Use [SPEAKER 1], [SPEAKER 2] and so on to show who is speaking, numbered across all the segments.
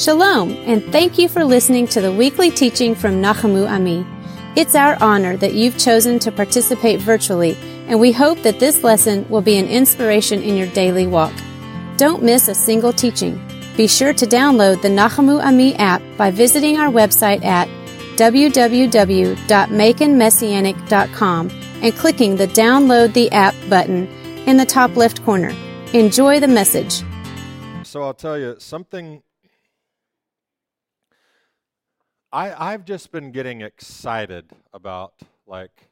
[SPEAKER 1] Shalom, and thank you for listening to the weekly teaching from Nachamu Ami. It's our honor that you've chosen to participate virtually, and we hope that this lesson will be an inspiration in your daily walk. Don't miss a single teaching. Be sure to download the Nachamu Ami app by visiting our website at www.maconmessianic.com and clicking the Download the App button in the top left corner. Enjoy the message.
[SPEAKER 2] So I'll tell you something I, I've just been getting excited about, like,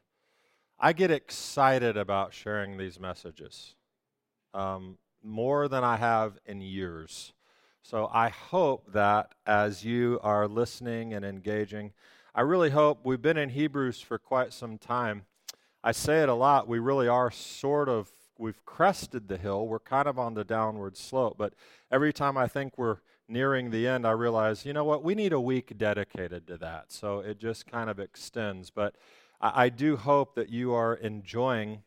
[SPEAKER 2] I get excited about sharing these messages um, more than I have in years. So I hope that as you are listening and engaging, I really hope we've been in Hebrews for quite some time. I say it a lot. We really are sort of, we've crested the hill. We're kind of on the downward slope. But every time I think we're nearing the end, I realized, you know what, we need a week dedicated to that. So it just kind of extends. But I, I do hope that you are enjoying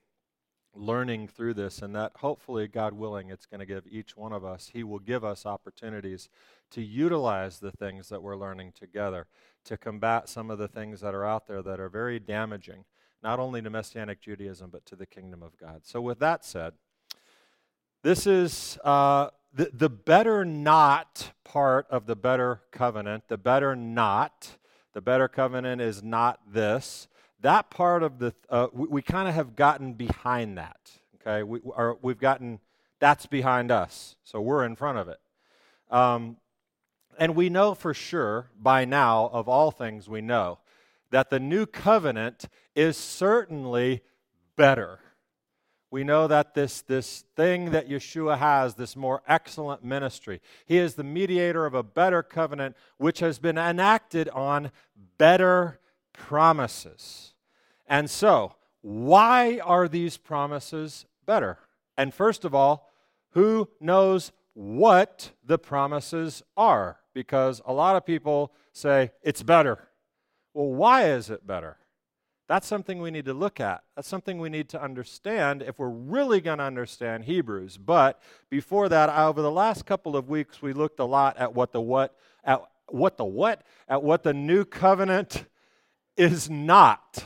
[SPEAKER 2] learning through this and that hopefully, God willing, it's going to give each one of us, He will give us opportunities to utilize the things that we're learning together to combat some of the things that are out there that are very damaging, not only to Messianic Judaism, but to the kingdom of God. So, with that said, this is. Uh, the, the better not part of the better covenant, the better not, the better covenant is not this. That part of the, uh, we, we kind of have gotten behind that. Okay, we, are, we've gotten, that's behind us. So we're in front of it. Um, and we know for sure by now, of all things we know, that the new covenant is certainly better we know that this, this thing that Yeshua has, this more excellent ministry, he is the mediator of a better covenant which has been enacted on better promises. And so, why are these promises better? And first of all, who knows what the promises are? Because a lot of people say it's better. Well, why is it better? That's something we need to look at. That's something we need to understand if we're really going to understand Hebrews. But before that, over the last couple of weeks, we looked a lot at what the what at what the what at what the new covenant is not.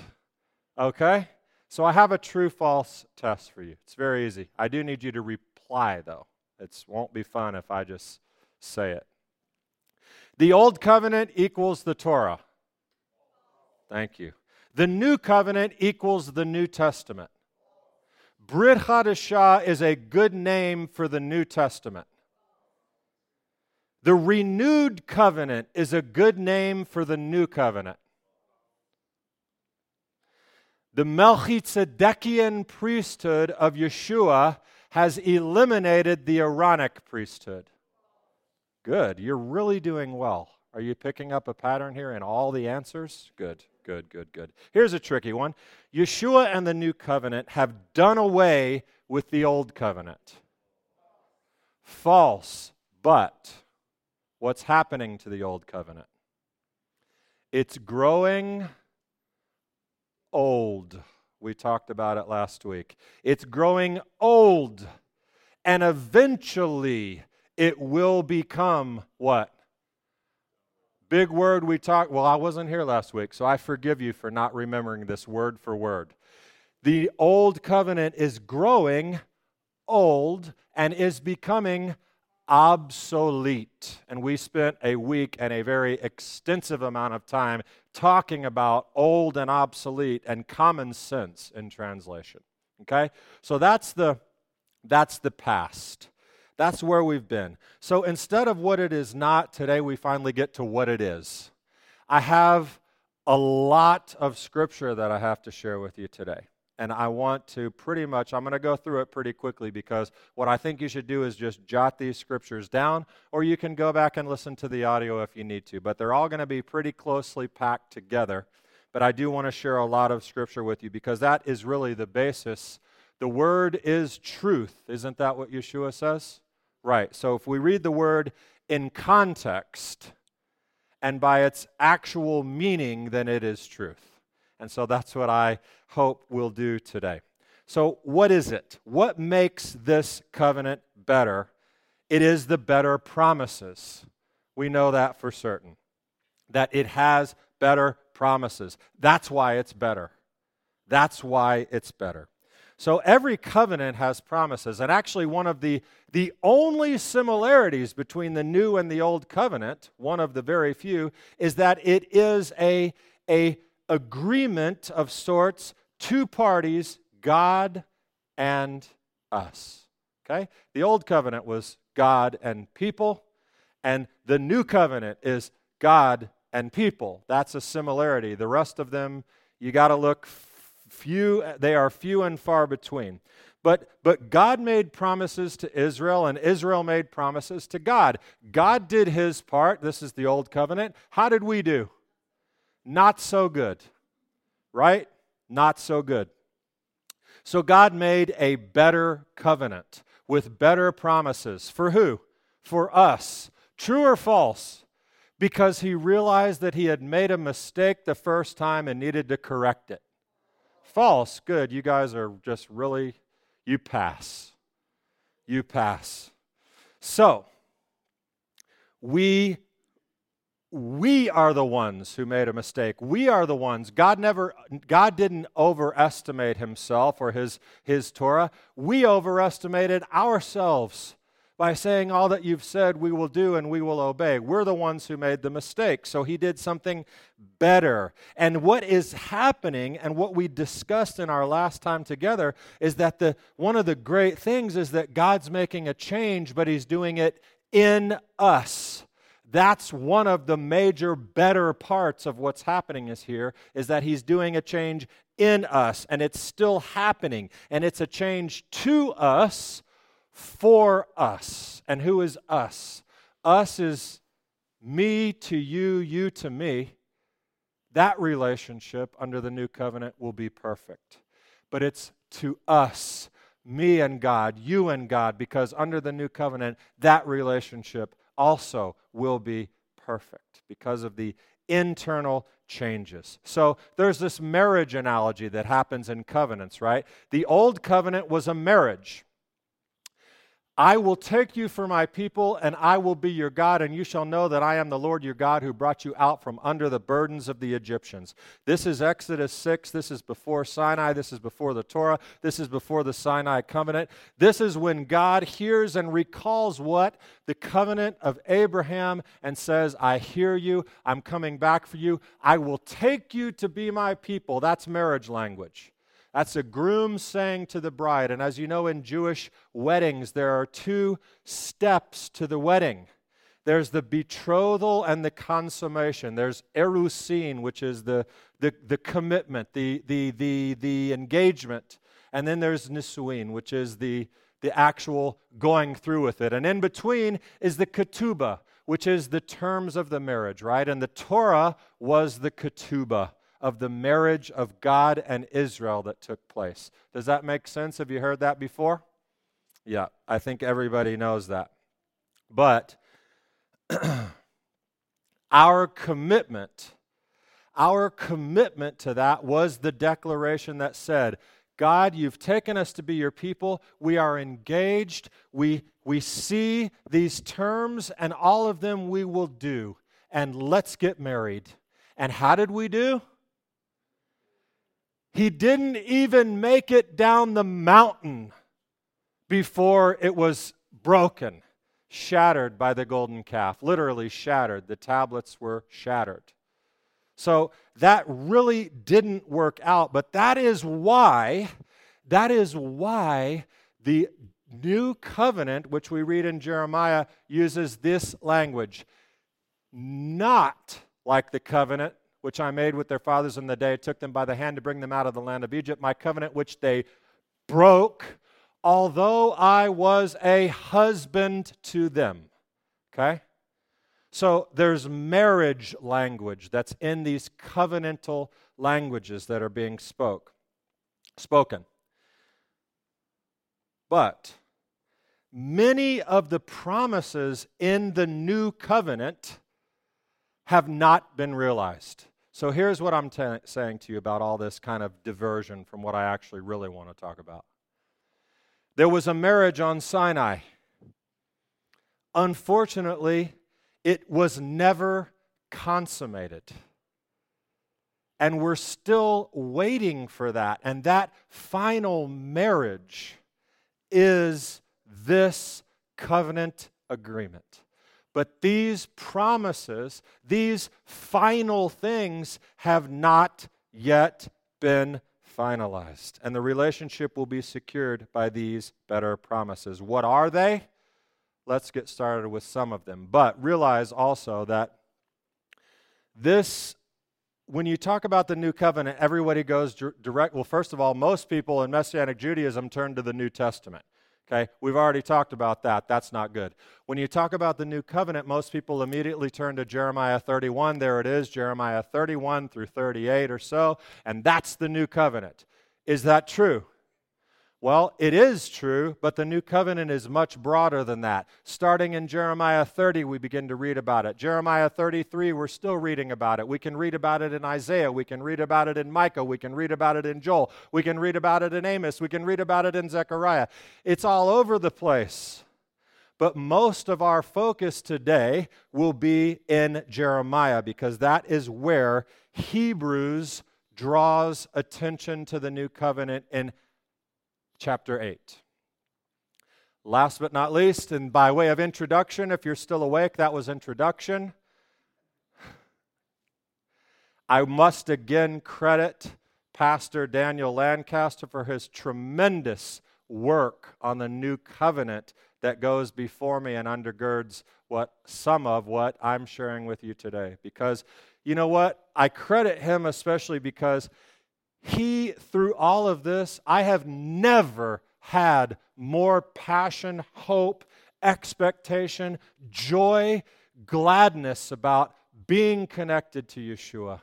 [SPEAKER 2] Okay? So I have a true false test for you. It's very easy. I do need you to reply though. It won't be fun if I just say it. The old covenant equals the Torah. Thank you. The new covenant equals the New Testament. Brit Hadashah is a good name for the New Testament. The renewed covenant is a good name for the new covenant. The Melchizedekian priesthood of Yeshua has eliminated the Aaronic priesthood. Good. You're really doing well. Are you picking up a pattern here in all the answers? Good good, good, good. Here's a tricky one Yeshua and the new covenant have done away with the old covenant. False, but what's happening to the old covenant? It's growing old. We talked about it last week. It's growing old, and eventually it will become what? Big word we talked, well, I wasn't here last week, so I forgive you for not remembering this word for word. The old covenant is growing old and is becoming obsolete. And we spent a week and a very extensive amount of time talking about old and obsolete and common sense in translation. Okay? So that's the that's the past. That's where we've been. So instead of what it is not, today we finally get to what it is. I have a lot of scripture that I have to share with you today. And I want to pretty much, I'm going to go through it pretty quickly because what I think you should do is just jot these scriptures down, or you can go back and listen to the audio if you need to. But they're all going to be pretty closely packed together. But I do want to share a lot of scripture with you because that is really the basis. The word is truth. Isn't that what Yeshua says? Right. So if we read the word in context and by its actual meaning, then it is truth. And so that's what I hope we'll do today. So, what is it? What makes this covenant better? It is the better promises. We know that for certain. That it has better promises. That's why it's better. That's why it's better. So every covenant has promises. And actually, one of the, the only similarities between the new and the old covenant, one of the very few, is that it is a, a agreement of sorts, two parties, God and us. Okay? The old covenant was God and people, and the new covenant is God and people. That's a similarity. The rest of them, you got to look few they are few and far between. But but god made promises to israel and israel made promises to god. God did his part. This is the old covenant. How did we do? Not so good right? Not so good. So god made a better covenant with better promises. For who? For us. True or false? Because he realized that he had made a mistake the first time and needed to correct it false, good. You guys are just really, you pass. You pass. So, we we are the ones who made a mistake. We are the ones. God never God didn't overestimate himself or his his Torah. We overestimated ourselves by saying all that you've said we will do and we will obey. We're the ones who made the mistake. So he did something better. And what is happening and what we discussed in our last time together is that the one of the great things is that God's making a change but he's doing it in us. That's one of the major better parts of what's happening is here is that he's doing a change in us and it's still happening and it's a change to us for us. And who is us? Us is me to you, you to me. That relationship under the new covenant will be perfect. But it's to us, me and God, you and God, because under the new covenant, that relationship also will be perfect because of the internal changes. So there's this marriage analogy that happens in covenants, right? The old covenant was a marriage. I will take you for my people, and I will be your God, and you shall know that I am the Lord your God who brought you out from under the burdens of the Egyptians. This is Exodus 6. This is before Sinai. This is before the Torah. This is before the Sinai covenant. This is when God hears and recalls what? The covenant of Abraham and says, I hear you. I'm coming back for you. I will take you to be my people. That's marriage language. That's a groom saying to the bride. And as you know, in Jewish weddings, there are two steps to the wedding there's the betrothal and the consummation. There's erusin, which is the, the, the commitment, the, the, the, the engagement. And then there's nisuin, which is the, the actual going through with it. And in between is the ketubah, which is the terms of the marriage, right? And the Torah was the ketubah of the marriage of God and Israel that took place. Does that make sense? Have you heard that before? Yeah, I think everybody knows that. But our commitment, our commitment to that was the declaration that said, God, you've taken us to be your people. We are engaged. We, we see these terms, and all of them we will do. And let's get married. And how did we do? He didn't even make it down the mountain before it was broken, shattered by the golden calf. Literally shattered. The tablets were shattered. So that really didn't work out, but that is why that is why the new covenant which we read in Jeremiah uses this language not like the covenant which I made with their fathers in the day, took them by the hand to bring them out of the land of Egypt, my covenant which they broke, although I was a husband to them. Okay? So there's marriage language that's in these covenantal languages that are being spoke, spoken. But many of the promises in the new covenant have not been realized. So here's what I'm t- saying to you about all this kind of diversion from what I actually really want to talk about. There was a marriage on Sinai. Unfortunately, it was never consummated. And we're still waiting for that. And that final marriage is this covenant agreement. But these promises, these final things, have not yet been finalized. And the relationship will be secured by these better promises. What are they? Let's get started with some of them. But realize also that this, when you talk about the new covenant, everybody goes direct. Well, first of all, most people in Messianic Judaism turn to the New Testament. Okay, we've already talked about that. That's not good. When you talk about the new covenant, most people immediately turn to Jeremiah 31. There it is, Jeremiah 31 through 38 or so, and that's the new covenant. Is that true? Well, it is true, but the new covenant is much broader than that. Starting in Jeremiah 30, we begin to read about it. Jeremiah 33, we're still reading about it. We can read about it in Isaiah. We can read about it in Micah. We can read about it in Joel. We can read about it in Amos. We can read about it in Zechariah. It's all over the place. But most of our focus today will be in Jeremiah because that is where Hebrews draws attention to the new covenant in chapter 8. Last but not least, and by way of introduction, if you're still awake, that was introduction. I must again credit Pastor Daniel Lancaster for his tremendous work on the new covenant that goes before me and undergirds what some of what I'm sharing with you today. Because you know what? I credit him especially because he, through all of this, I have never had more passion, hope, expectation, joy, gladness about being connected to Yeshua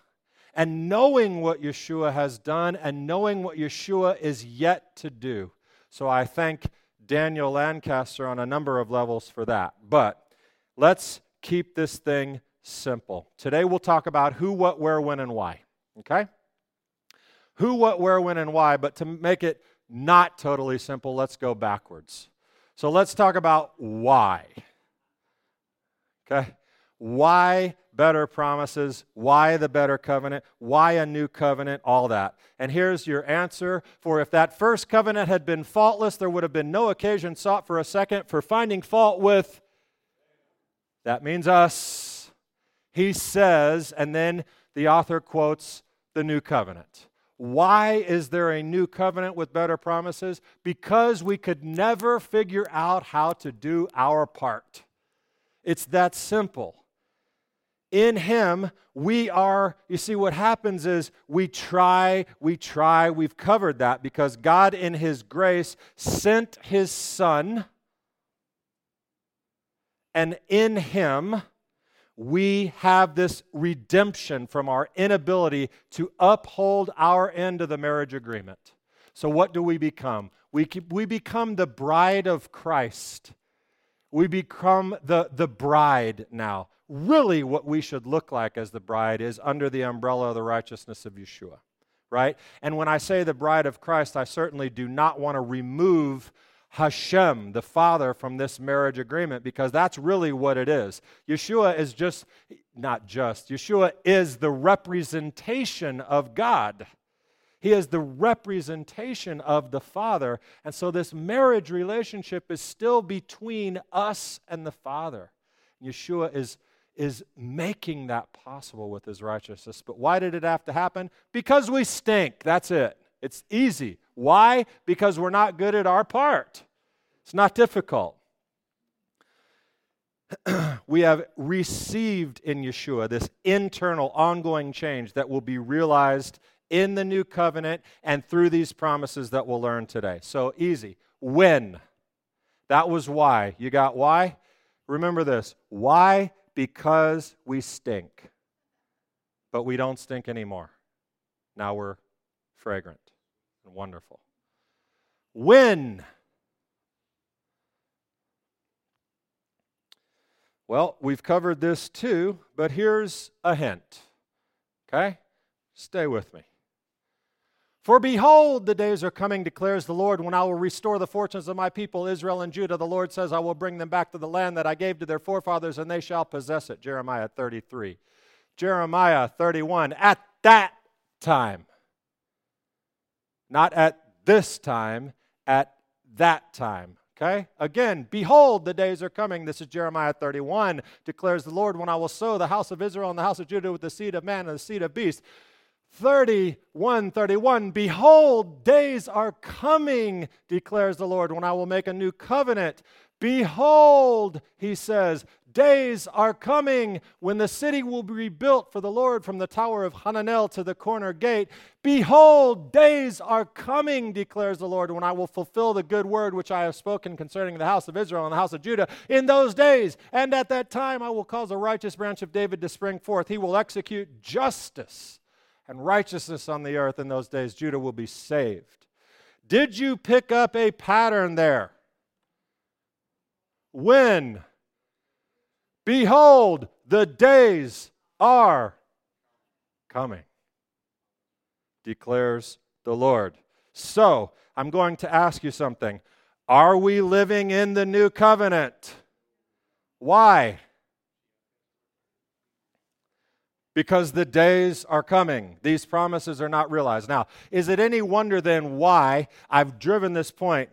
[SPEAKER 2] and knowing what Yeshua has done and knowing what Yeshua is yet to do. So I thank Daniel Lancaster on a number of levels for that. But let's keep this thing simple. Today we'll talk about who, what, where, when, and why. Okay? Who, what, where, when, and why. But to make it not totally simple, let's go backwards. So let's talk about why. Okay? Why better promises? Why the better covenant? Why a new covenant? All that. And here's your answer for if that first covenant had been faultless, there would have been no occasion sought for a second for finding fault with. That means us. He says, and then the author quotes the new covenant. Why is there a new covenant with better promises? Because we could never figure out how to do our part. It's that simple. In Him, we are, you see, what happens is we try, we try, we've covered that because God, in His grace, sent His Son, and in Him, we have this redemption from our inability to uphold our end of the marriage agreement. So, what do we become? We, we become the bride of Christ. We become the, the bride now. Really, what we should look like as the bride is under the umbrella of the righteousness of Yeshua, right? And when I say the bride of Christ, I certainly do not want to remove Hashem, the Father, from this marriage agreement because that's really what it is. Yeshua is just, not just, Yeshua is the representation of God. He is the representation of the Father. And so this marriage relationship is still between us and the Father. Yeshua is, is making that possible with his righteousness. But why did it have to happen? Because we stink. That's it. It's easy. Why? Because we're not good at our part. It's not difficult. we have received in Yeshua this internal, ongoing change that will be realized in the new covenant and through these promises that we'll learn today. So easy. When? That was why. You got why? Remember this. Why? Because we stink. But we don't stink anymore. Now we're fragrant and wonderful. When? Well, we've covered this too, but here's a hint. Okay? Stay with me. For behold, the days are coming, declares the Lord, when I will restore the fortunes of my people, Israel and Judah. The Lord says, I will bring them back to the land that I gave to their forefathers, and they shall possess it. Jeremiah 33. Jeremiah 31. At that time. Not at this time, at that time. Okay? Again, behold, the days are coming. This is Jeremiah 31, declares the Lord, when I will sow the house of Israel and the house of Judah with the seed of man and the seed of beast 31 31 Behold, days are coming, declares the Lord, when I will make a new covenant. Behold, he says, days are coming when the city will be rebuilt for the Lord from the tower of Hananel to the corner gate. Behold, days are coming, declares the Lord, when I will fulfill the good word which I have spoken concerning the house of Israel and the house of Judah in those days. And at that time I will cause a righteous branch of David to spring forth. He will execute justice and righteousness on the earth in those days. Judah will be saved. Did you pick up a pattern there? When? Behold, the days are coming, declares the Lord. So, I'm going to ask you something. Are we living in the new covenant? Why? because the days are coming. These promises are not realized. Now, is it any wonder then why I've driven this point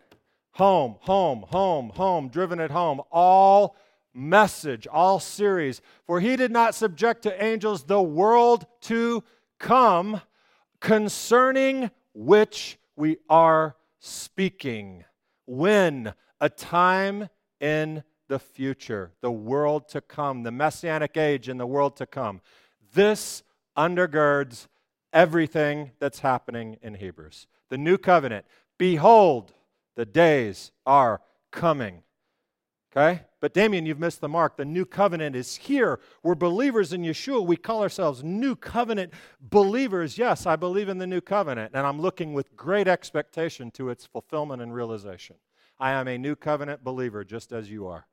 [SPEAKER 2] home, home, home, home, driven it home, all message, all series? For he did not subject to angels the world to come concerning which we are speaking. When? A time in the future, the world to come, the messianic age in the world to come. This undergirds everything that's happening in Hebrews. The new covenant. Behold, the days are coming. Okay? But Damian, you've missed the mark. The new covenant is here. We're believers in Yeshua. We call ourselves new covenant believers. Yes, I believe in the new covenant, and I'm looking with great expectation to its fulfillment and realization. I am a new covenant believer, just as you are.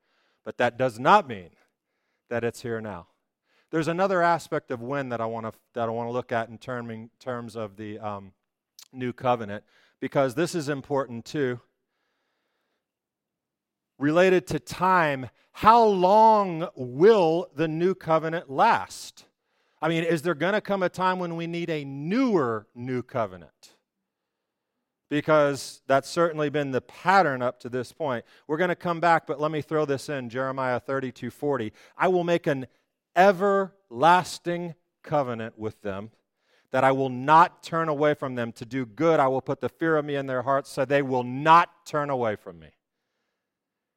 [SPEAKER 2] But that does not mean that it's here now. There's another aspect of when that I want to that I want to look at in terming, terms of the um, new covenant, because this is important too. Related to time, how long will the new covenant last? I mean, is there going to come a time when we need a newer new covenant? Because that's certainly been the pattern up to this point. We're going to come back, but let me throw this in Jeremiah 32 40. I will make an everlasting covenant with them that I will not turn away from them. To do good, I will put the fear of me in their hearts so they will not turn away from me.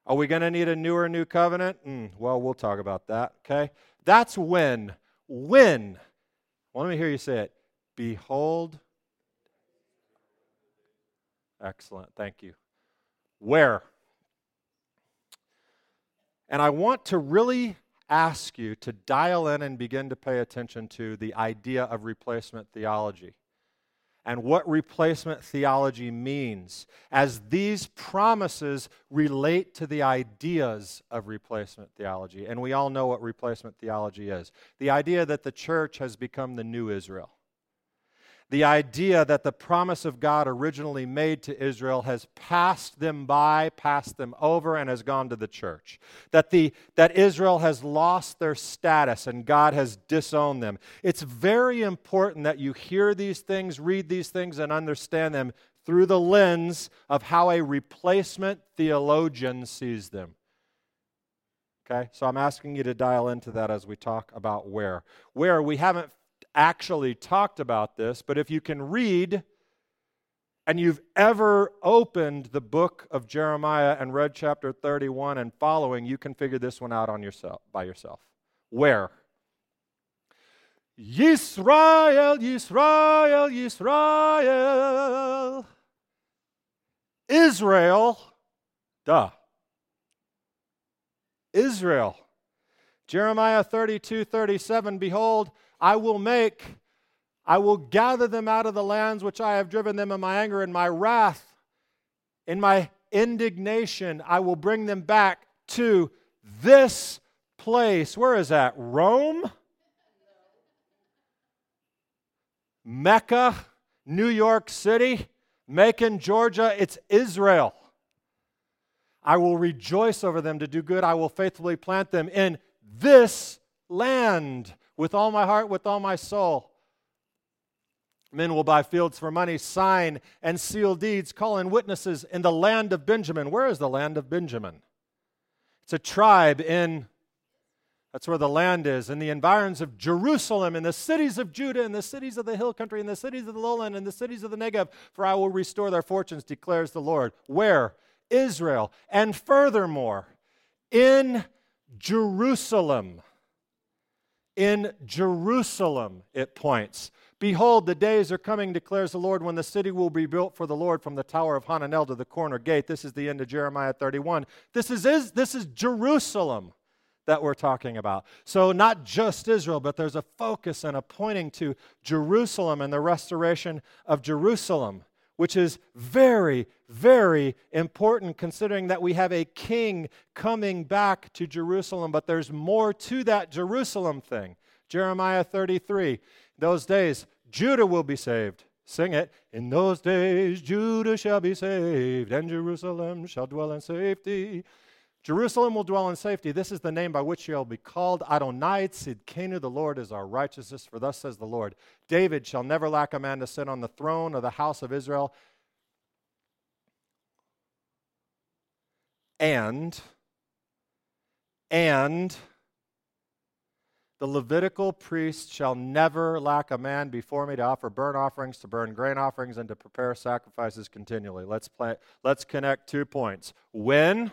[SPEAKER 2] Are we going to need a newer new covenant? Mm, well, we'll talk about that, okay? That's when. When. Well, let me hear you say it. Behold. Excellent. Thank you. Where? And I want to really ask you to dial in and begin to pay attention to the idea of replacement theology and what replacement theology means as these promises relate to the ideas of replacement theology. And we all know what replacement theology is the idea that the church has become the new Israel the idea that the promise of God originally made to Israel has passed them by, passed them over, and has gone to the church. That, the, that Israel has lost their status and God has disowned them. It's very important that you hear these things, read these things, and understand them through the lens of how a replacement theologian sees them. Okay, so I'm asking you to dial into that as we talk about where. Where we haven't actually talked about this, but if you can read and you've ever opened the book of Jeremiah and read chapter 31 and following, you can figure this one out on yourself by yourself. Where? Yisrael, Yisrael, Yisrael. Israel, duh. Israel. Jeremiah 32, 37, behold, I will make, I will gather them out of the lands which I have driven them in my anger and my wrath, in my indignation. I will bring them back to this place. Where is that? Rome? Mecca? New York City, Macon, Georgia, it's Israel. I will rejoice over them to do good. I will faithfully plant them in this land with all my heart, with all my soul. Men will buy fields for money, sign and seal deeds, call in witnesses in the land of Benjamin. Where is the land of Benjamin? It's a tribe in, that's where the land is, in the environs of Jerusalem, in the cities of Judah, in the cities of the hill country, in the cities of the lowland, in the cities of the Negev, for I will restore their fortunes, declares the Lord. Where? Israel. And furthermore, in Jerusalem. In Jerusalem, it points. Behold, the days are coming, declares the Lord, when the city will be built for the Lord from the tower of Hananel to the corner gate. This is the end of Jeremiah 31. This is, is, this is Jerusalem that we're talking about. So, not just Israel, but there's a focus and a pointing to Jerusalem and the restoration of Jerusalem, which is very, very important considering that we have a king coming back to Jerusalem, but there's more to that Jerusalem thing. Jeremiah 33 those days, Judah will be saved. Sing it. In those days, Judah shall be saved, and Jerusalem shall dwell in safety. Jerusalem will dwell in safety. This is the name by which shall be called Adonai Tzidkenu. The Lord is our righteousness, for thus says the Lord David shall never lack a man to sit on the throne of the house of Israel. And, and, the Levitical priest shall never lack a man before me to offer burnt offerings, to burn grain offerings, and to prepare sacrifices continually. Let's, play, let's connect two points. When?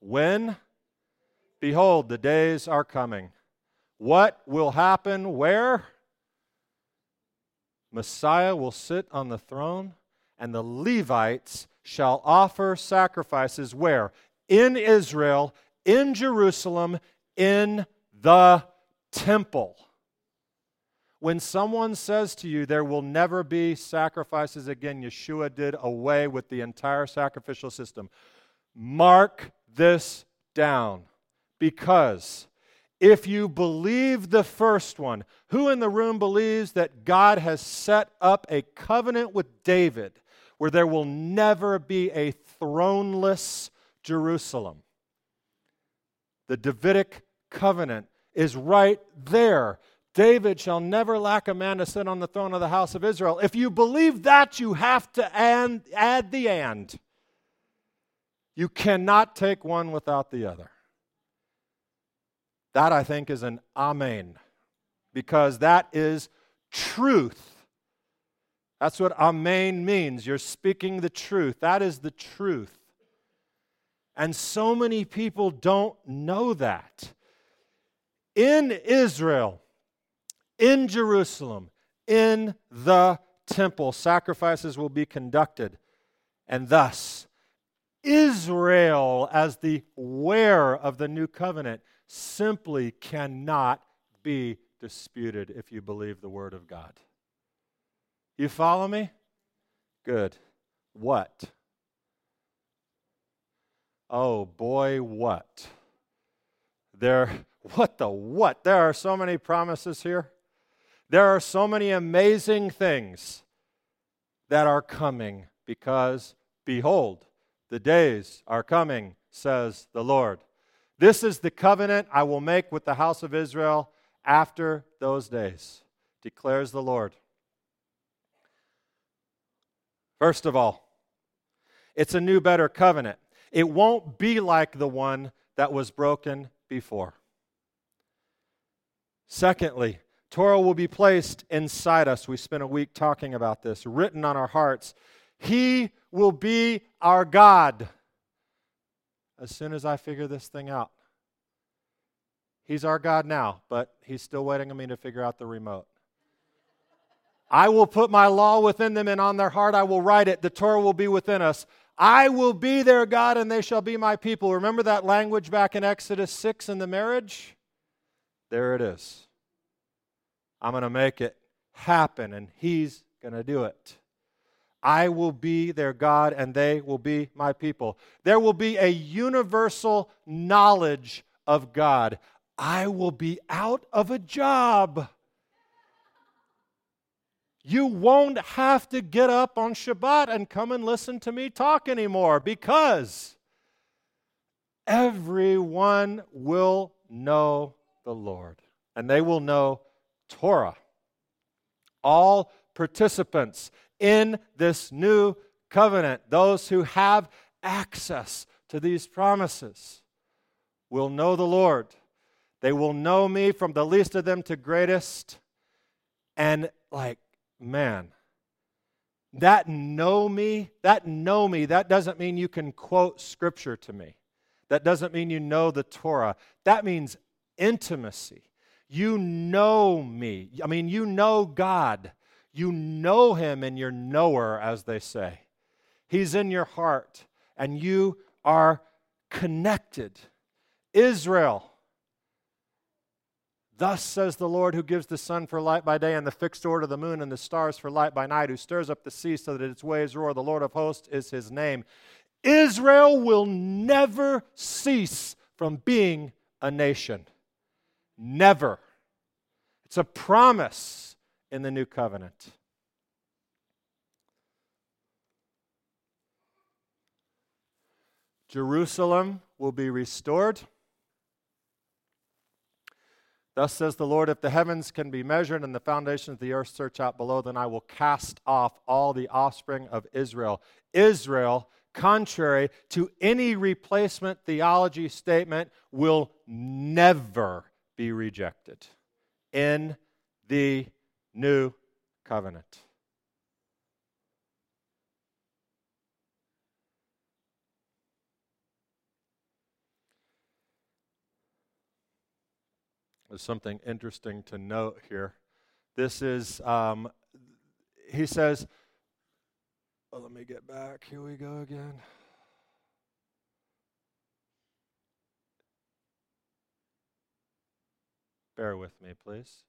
[SPEAKER 2] When? Behold, the days are coming. What will happen where? Messiah will sit on the throne, and the Levites shall offer sacrifices where? In Israel, in Jerusalem, in the temple. When someone says to you, there will never be sacrifices again, Yeshua did away with the entire sacrificial system. Mark this down because if you believe the first one, who in the room believes that God has set up a covenant with David where there will never be a throneless Jerusalem? The Davidic covenant is right there. David shall never lack a man to sit on the throne of the house of Israel. If you believe that, you have to add, add the and. You cannot take one without the other. That, I think, is an amen, because that is truth. That's what amen means. You're speaking the truth. That is the truth. And so many people don't know that in Israel, in Jerusalem, in the temple, sacrifices will be conducted. And thus, Israel, as the wearer of the new covenant, simply cannot be disputed if you believe the word of God. You follow me? Good. What? Oh boy, what? There what the what? There are so many promises here. There are so many amazing things that are coming because, behold, the days are coming, says the Lord. This is the covenant I will make with the house of Israel after those days, declares the Lord. First of all, it's a new, better covenant. It won't be like the one that was broken before. Secondly, Torah will be placed inside us. We spent a week talking about this, written on our hearts. He will be our God. As soon as I figure this thing out, He's our God now, but He's still waiting on me to figure out the remote. I will put my law within them, and on their heart I will write it. The Torah will be within us. I will be their God, and they shall be my people. Remember that language back in Exodus 6 in the marriage? There it is. I'm going to make it happen, and He's going to do it. I will be their God, and they will be my people. There will be a universal knowledge of God. I will be out of a job. You won't have to get up on Shabbat and come and listen to me talk anymore because everyone will know the Lord and they will know Torah. All participants in this new covenant, those who have access to these promises, will know the Lord. They will know me from the least of them to greatest. And, like, man, that know me, that know me, that doesn't mean you can quote scripture to me. That doesn't mean you know the Torah. That means intimacy. You know me. I mean, you know God. You know Him and you're knower, as they say. He's in your heart, and you are connected. Israel. Thus says the Lord who gives the sun for light by day and the fixed order of the moon and the stars for light by night, who stirs up the sea so that its waves roar. The Lord of hosts is his name. Israel will never cease from being a nation. Never. It's a promise in the new covenant. Jerusalem will be restored. Thus says the Lord, if the heavens can be measured and the foundations of the earth search out below, then I will cast off all the offspring of Israel. Israel contrary to any replacement theology statement, will never be rejected in the new covenant. There's something interesting to note here. This is, um, he says, Oh, let me get back. Here we go again. Bear with me, please.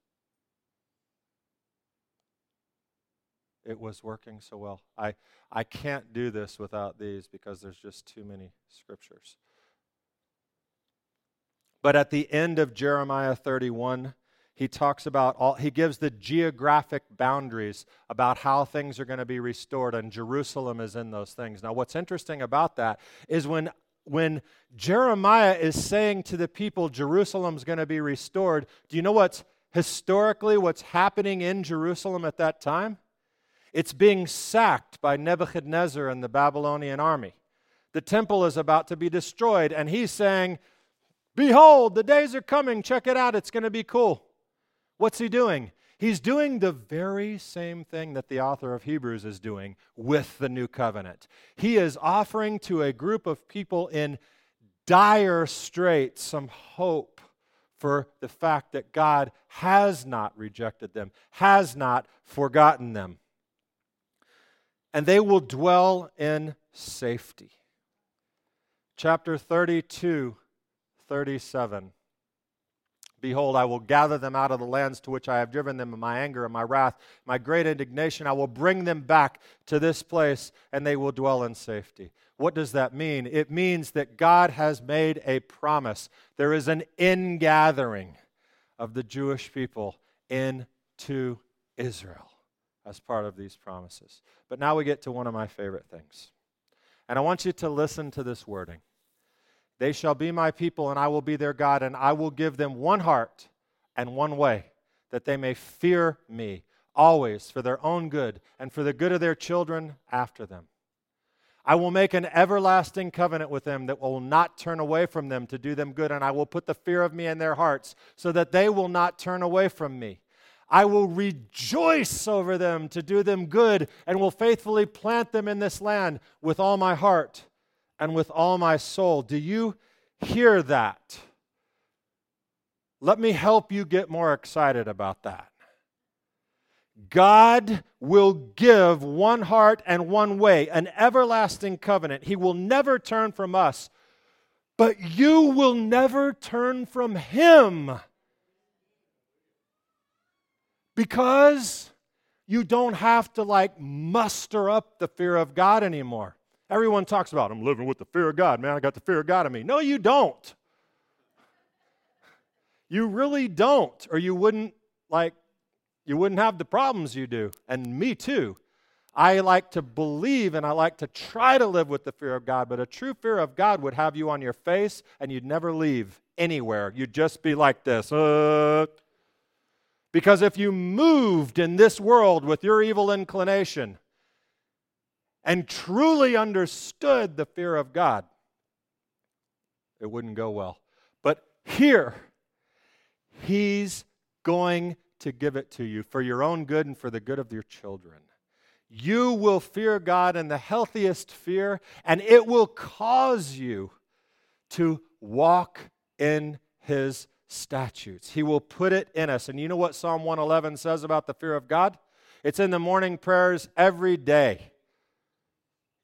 [SPEAKER 2] It was working so well. I, I can't do this without these because there's just too many scriptures. But at the end of Jeremiah 31, he talks about all, he gives the geographic boundaries about how things are going to be restored, and Jerusalem is in those things. Now, what's interesting about that is when when Jeremiah is saying to the people, Jerusalem's going to be restored, do you know what's historically what's happening in Jerusalem at that time? It's being sacked by Nebuchadnezzar and the Babylonian army. The temple is about to be destroyed, and he's saying, Behold, the days are coming. Check it out. It's going to be cool. What's he doing? He's doing the very same thing that the author of Hebrews is doing with the new covenant. He is offering to a group of people in dire straits some hope for the fact that God has not rejected them, has not forgotten them. And they will dwell in safety. Chapter 32, 37. Behold, I will gather them out of the lands to which I have driven them in my anger and my wrath, my great indignation. I will bring them back to this place, and they will dwell in safety. What does that mean? It means that God has made a promise. There is an ingathering of the Jewish people into Israel as part of these promises. But now we get to one of my favorite things. And I want you to listen to this wording. They shall be my people, and I will be their God, and I will give them one heart and one way, that they may fear me always for their own good and for the good of their children after them. I will make an everlasting covenant with them that will not turn away from them to do them good, and I will put the fear of me in their hearts so that they will not turn away from me. I will rejoice over them to do them good and will faithfully plant them in this land with all my heart and with all my soul. Do you hear that? Let me help you get more excited about that. God will give one heart and one way, an everlasting covenant. He will never turn from us, but you will never turn from Him because you don't have to like muster up the fear of God anymore. Everyone talks about, I'm living with the fear of God. Man, I got the fear of God in me. No, you don't. You really don't, or you wouldn't, like, you wouldn't have the problems you do, and me too. I like to believe and I like to try to live with the fear of God, but a true fear of God would have you on your face and you'd never leave anywhere. You'd just be like this. Uh, because if you moved in this world with your evil inclination and truly understood the fear of God, it wouldn't go well. But here, He's going to give it to you for your own good and for the good of your children. You will fear God in the healthiest fear, and it will cause you to walk in His statutes. He will put it in us. And you know what Psalm 111 says about the fear of God? It's in the morning prayers every day.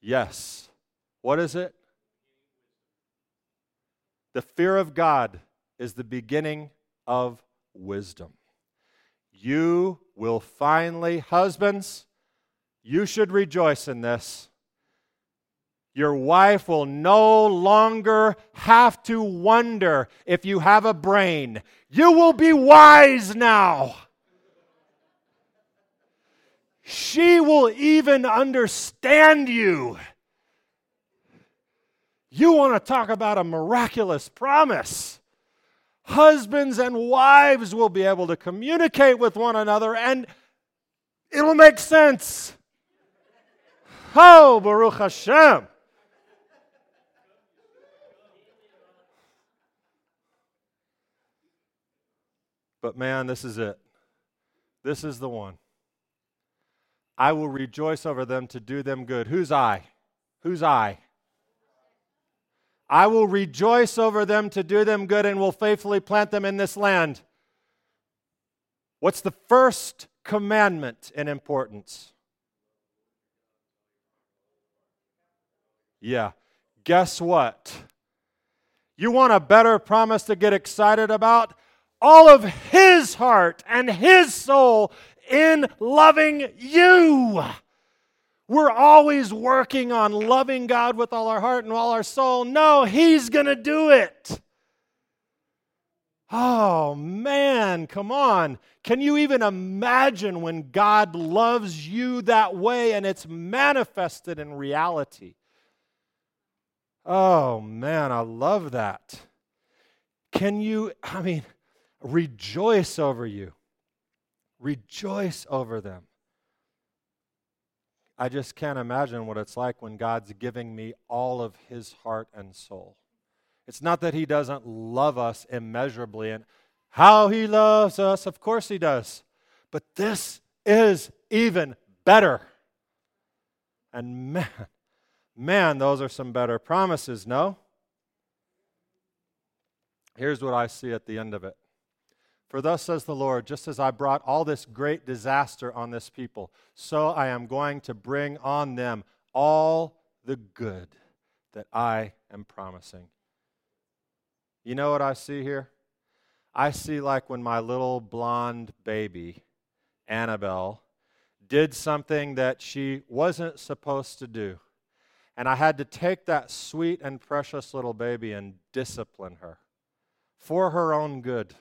[SPEAKER 2] Yes. What is it? The fear of God is the beginning of wisdom. You will finally, husbands, you should rejoice in this. Your wife will no longer have to wonder if you have a brain. You will be wise now. She will even understand you. You want to talk about a miraculous promise. Husbands and wives will be able to communicate with one another and it'll make sense. Oh, Baruch Hashem. But man, this is it. This is the one. I will rejoice over them to do them good. Who's I? Who's I? I will rejoice over them to do them good and will faithfully plant them in this land. What's the first commandment in importance? Yeah. Guess what? You want a better promise to get excited about? All of His heart and His soul in loving you. We're always working on loving God with all our heart and all our soul. No, He's going to do it. Oh, man, come on. Can you even imagine when God loves you that way and it's manifested in reality? Oh, man, I love that. Can you, I mean, rejoice over you. Rejoice over them. I just can't imagine what it's like when God's giving me all of his heart and soul. It's not that he doesn't love us immeasurably and how he loves us, of course he does. But this is even better. And man, man, those are some better promises, no? Here's what I see at the end of it for thus says the Lord, just as I brought all this great disaster on this people, so I am going to bring on them all the good that I am promising. You know what I see here? I see like when my little blonde baby, Annabelle, did something that she wasn't supposed to do. And I had to take that sweet and precious little baby and discipline her for her own good.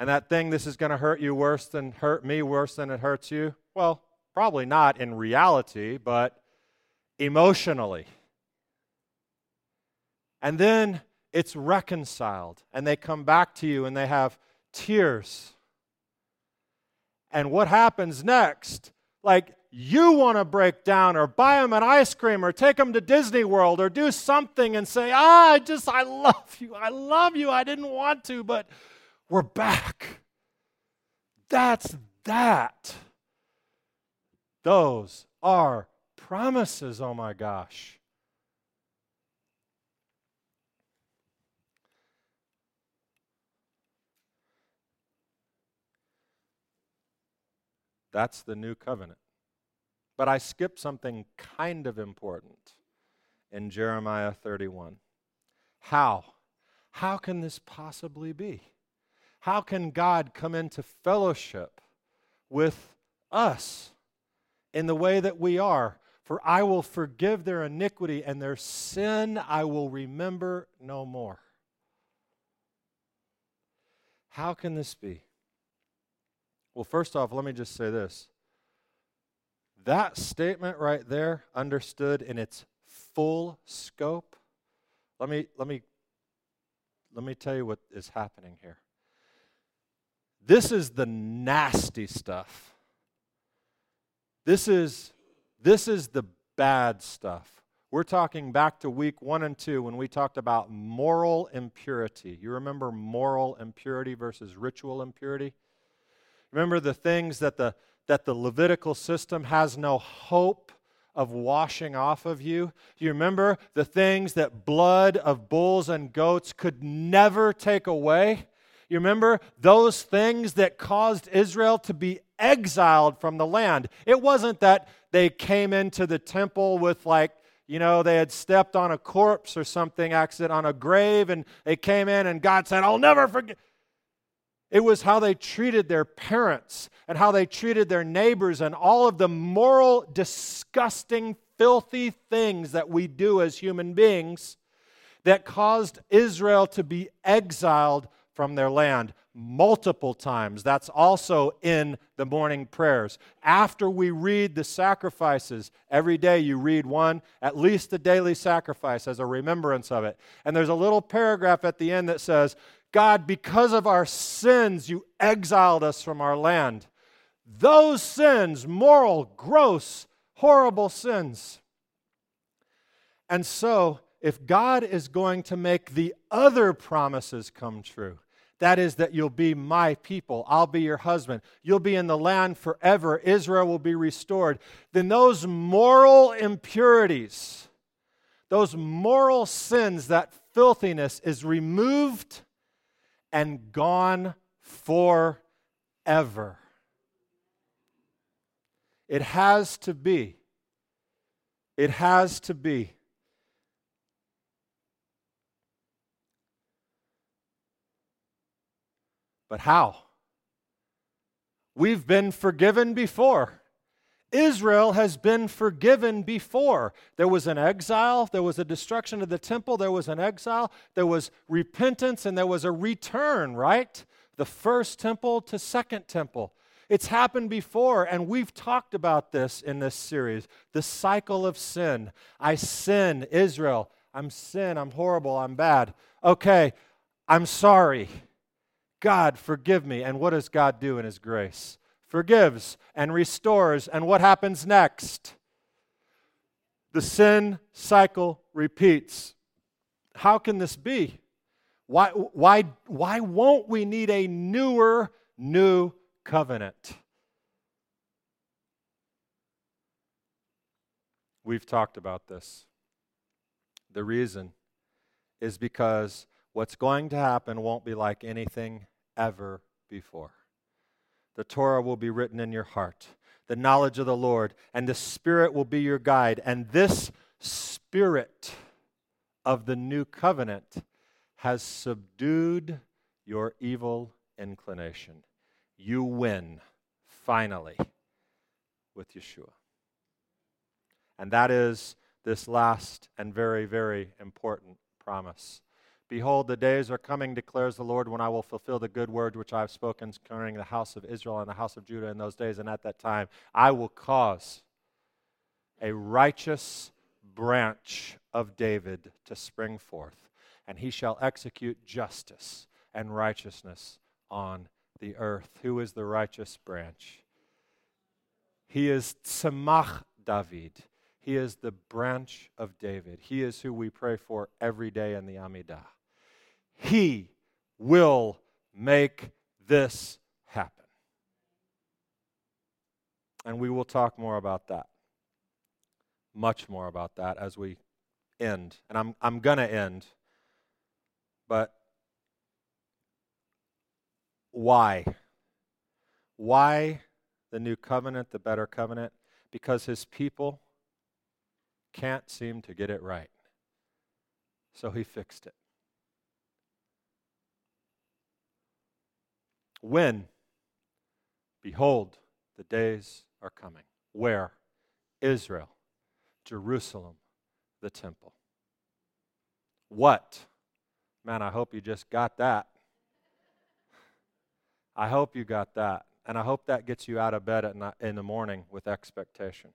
[SPEAKER 2] And that thing, this is going to hurt you worse than hurt me, worse than it hurts you? Well, probably not in reality, but emotionally. And then it's reconciled, and they come back to you and they have tears. And what happens next? Like, you want to break down or buy them an ice cream or take them to Disney World or do something and say, ah, I just, I love you. I love you. I didn't want to, but we're back. That's that. Those are promises, oh my gosh. That's the new covenant. But I skipped something kind of important in Jeremiah 31. How? How can this possibly be? How can God come into fellowship with us in the way that we are? For I will forgive their iniquity, and their sin I will remember no more. How can this be? Well, first off, let me just say this. That statement right there, understood in its full scope, let me, let me, let me tell you what is happening here. This is the nasty stuff. This is, this is the bad stuff. We're talking back to week one and two when we talked about moral impurity. You remember moral impurity versus ritual impurity? Remember the things that the, that the Levitical system has no hope of washing off of you? Do you remember the things that blood of bulls and goats could never take away? You remember those things that caused Israel to be exiled from the land? It wasn't that they came into the temple with like you know, they had stepped on a corpse or something, accident on a grave, and they came in, and God said, I'll never forget. It was how they treated their parents and how they treated their neighbors and all of the moral, disgusting, filthy things that we do as human beings that caused Israel to be exiled from their land multiple times. That's also in the morning prayers. After we read the sacrifices, every day you read one, at least a daily sacrifice as a remembrance of it. And there's a little paragraph at the end that says, God, because of our sins, you exiled us from our land. Those sins, moral, gross, horrible sins. And so, if God is going to make the other promises come true, that is, that you'll be my people. I'll be your husband. You'll be in the land forever. Israel will be restored. Then those moral impurities, those moral sins, that filthiness is removed and gone forever. It has to be. It has to be. But how? We've been forgiven before. Israel has been forgiven before. There was an exile, there was a destruction of the temple, there was an exile, there was repentance, and there was a return, right? The first temple to second temple. It's happened before, and we've talked about this in this series the cycle of sin. I sin, Israel. I'm sin, I'm horrible, I'm bad. Okay, I'm sorry. God, forgive me. And what does God do in His grace? Forgives and restores. And what happens next? The sin cycle repeats. How can this be? Why, why, why won't we need a newer, new covenant? We've talked about this. The reason is because what's going to happen won't be like anything ever before. The Torah will be written in your heart, the knowledge of the Lord, and the Spirit will be your guide. And this Spirit of the new covenant has subdued your evil inclination. You win, finally, with Yeshua. And that is this last and very, very important promise. Behold, the days are coming, declares the Lord, when I will fulfill the good word which I have spoken concerning the house of Israel and the house of Judah in those days. And at that time, I will cause a righteous branch of David to spring forth, and he shall execute justice and righteousness on the earth. Who is the righteous branch? He is Tzemach David. He is the branch of David. He is who we pray for every day in the Amidah. He will make this happen. And we will talk more about that. Much more about that as we end. And I'm, I'm going to end. But why? Why the new covenant, the better covenant? Because his people can't seem to get it right. So he fixed it. When? Behold, the days are coming. Where? Israel, Jerusalem, the temple. What? Man, I hope you just got that. I hope you got that. And I hope that gets you out of bed night, in the morning with expectation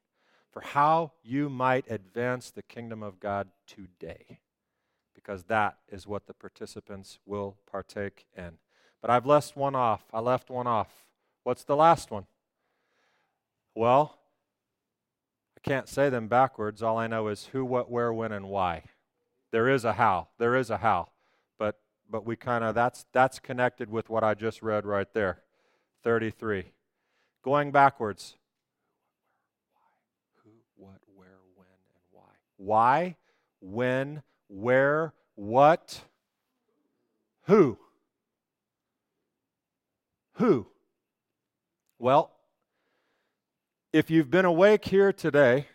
[SPEAKER 2] for how you might advance the kingdom of God today, because that is what the participants will partake in. But I've left one off. I left one off. What's the last one? Well, I can't say them backwards. All I know is who, what, where, when, and why. There is a how. There is a how. But but we kind of that's that's connected with what I just read right there. 33. Going backwards. Who, what, where, when, and why. Why, when, where, what, who. Who? Well, if you've been awake here today,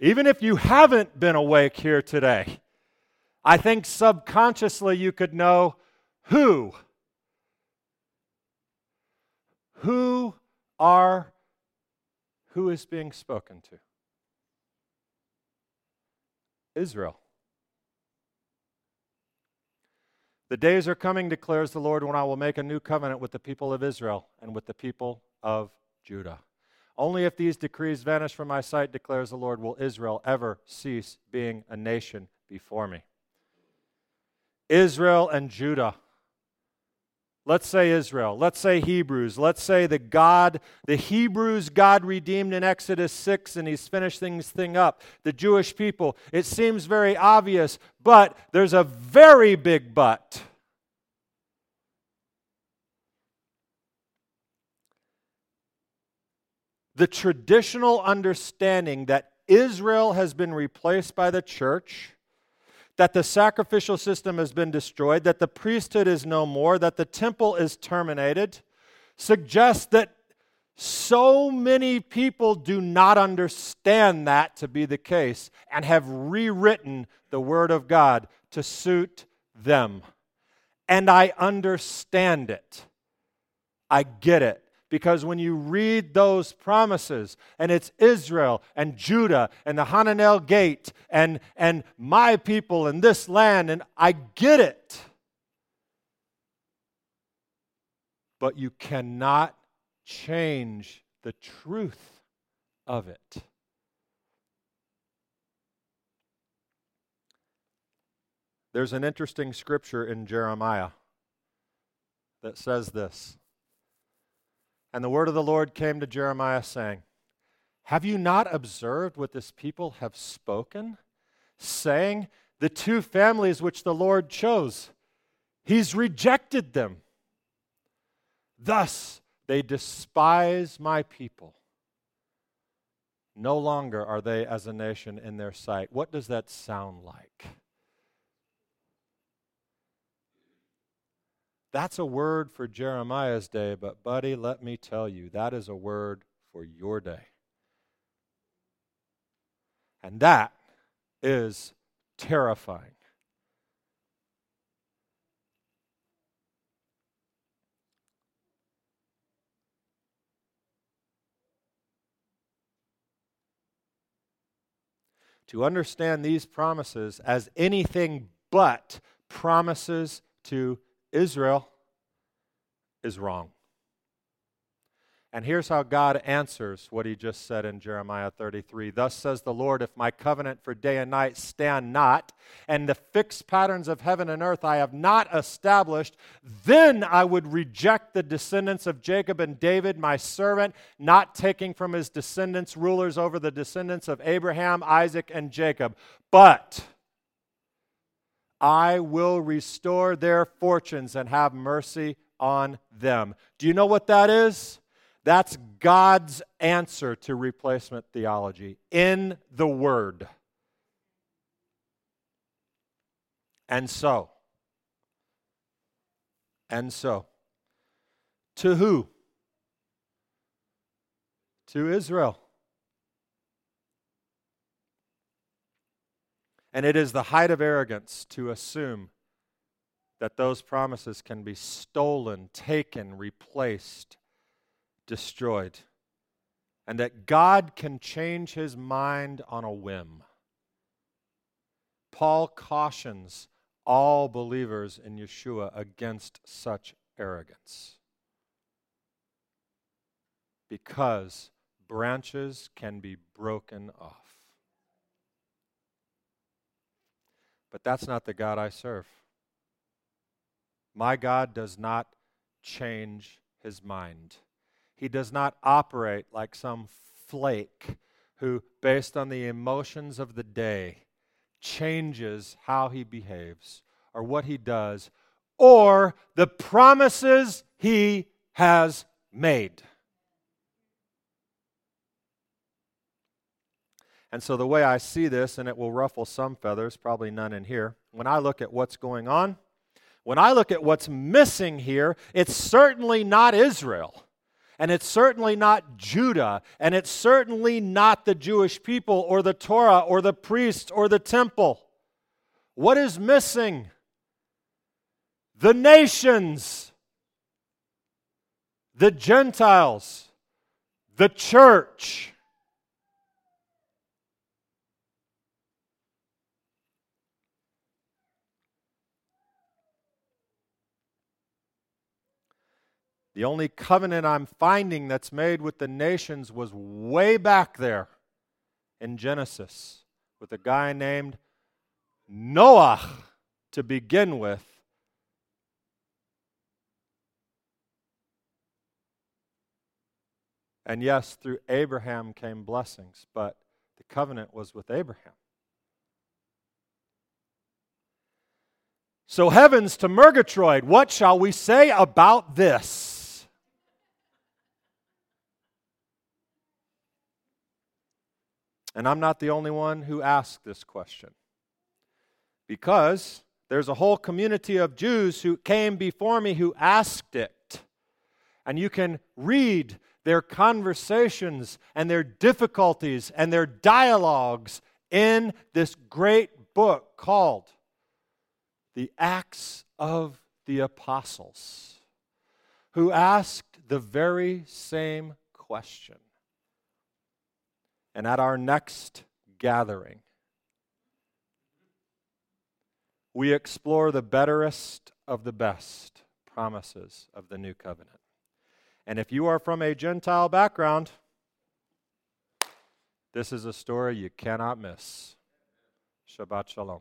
[SPEAKER 2] even if you haven't been awake here today, I think subconsciously you could know who. Who are who is being spoken to? Israel. The days are coming, declares the Lord, when I will make a new covenant with the people of Israel and with the people of Judah. Only if these decrees vanish from my sight, declares the Lord, will Israel ever cease being a nation before me. Israel and Judah. Let's say Israel. Let's say Hebrews. Let's say the God, the Hebrews God redeemed in Exodus 6 and he's finishing this thing up. The Jewish people. It seems very obvious, but there's a very big but. the traditional understanding that Israel has been replaced by the church, that the sacrificial system has been destroyed, that the priesthood is no more, that the temple is terminated, suggests that so many people do not understand that to be the case and have rewritten the Word of God to suit them. And I understand it. I get it. Because when you read those promises, and it's Israel and Judah and the Hananel gate and, and my people and this land, and I get it. But you cannot change the truth of it. There's an interesting scripture in Jeremiah that says this. And the word of the Lord came to Jeremiah, saying, Have you not observed what this people have spoken? Saying, The two families which the Lord chose, He's rejected them. Thus they despise my people. No longer are they as a nation in their sight. What does that sound like? That's a word for Jeremiah's day, but, buddy, let me tell you, that is a word for your day. And that is terrifying. To understand these promises as anything but promises to Israel is wrong. And here's how God answers what he just said in Jeremiah 33. Thus says the Lord, if my covenant for day and night stand not, and the fixed patterns of heaven and earth I have not established, then I would reject the descendants of Jacob and David, my servant, not taking from his descendants rulers over the descendants of Abraham, Isaac, and Jacob. But I will restore their fortunes and have mercy on them. Do you know what that is? That's God's answer to replacement theology in the Word. And so, and so, to who? To Israel. And it is the height of arrogance to assume that those promises can be stolen, taken, replaced, destroyed, and that God can change his mind on a whim. Paul cautions all believers in Yeshua against such arrogance. because branches can be broken off. But that's not the God I serve. My God does not change his mind. He does not operate like some flake who, based on the emotions of the day, changes how he behaves or what he does or the promises he has made. And so, the way I see this, and it will ruffle some feathers, probably none in here, when I look at what's going on, when I look at what's missing here, it's certainly not Israel. And it's certainly not Judah. And it's certainly not the Jewish people or the Torah or the priests or the temple. What is missing? The nations, the Gentiles, the church. The only covenant I'm finding that's made with the nations was way back there in Genesis with a guy named Noah to begin with. And yes, through Abraham came blessings, but the covenant was with Abraham. So, heavens to Murgatroyd, what shall we say about this? And I'm not the only one who asked this question. Because there's a whole community of Jews who came before me who asked it. And you can read their conversations and their difficulties and their dialogues in this great book called The Acts of the Apostles, who asked the very same question and at our next gathering, we explore the betterest of the best promises of the new covenant. And if you are from a Gentile background, this is a story you cannot miss. Shabbat Shalom.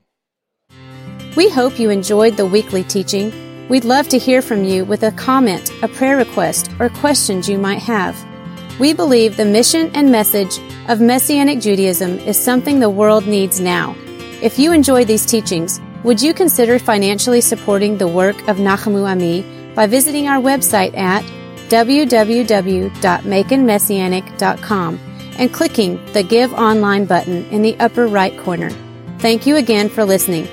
[SPEAKER 1] We hope you enjoyed the weekly teaching. We'd love to hear from you with a comment, a prayer request, or questions you might have. We believe the mission and message of Messianic Judaism is something the world needs now. If you enjoy these teachings, would you consider financially supporting the work of Nachamu Ami by visiting our website at www.maconmessianic.com and clicking the Give Online button in the upper right corner. Thank you again for listening.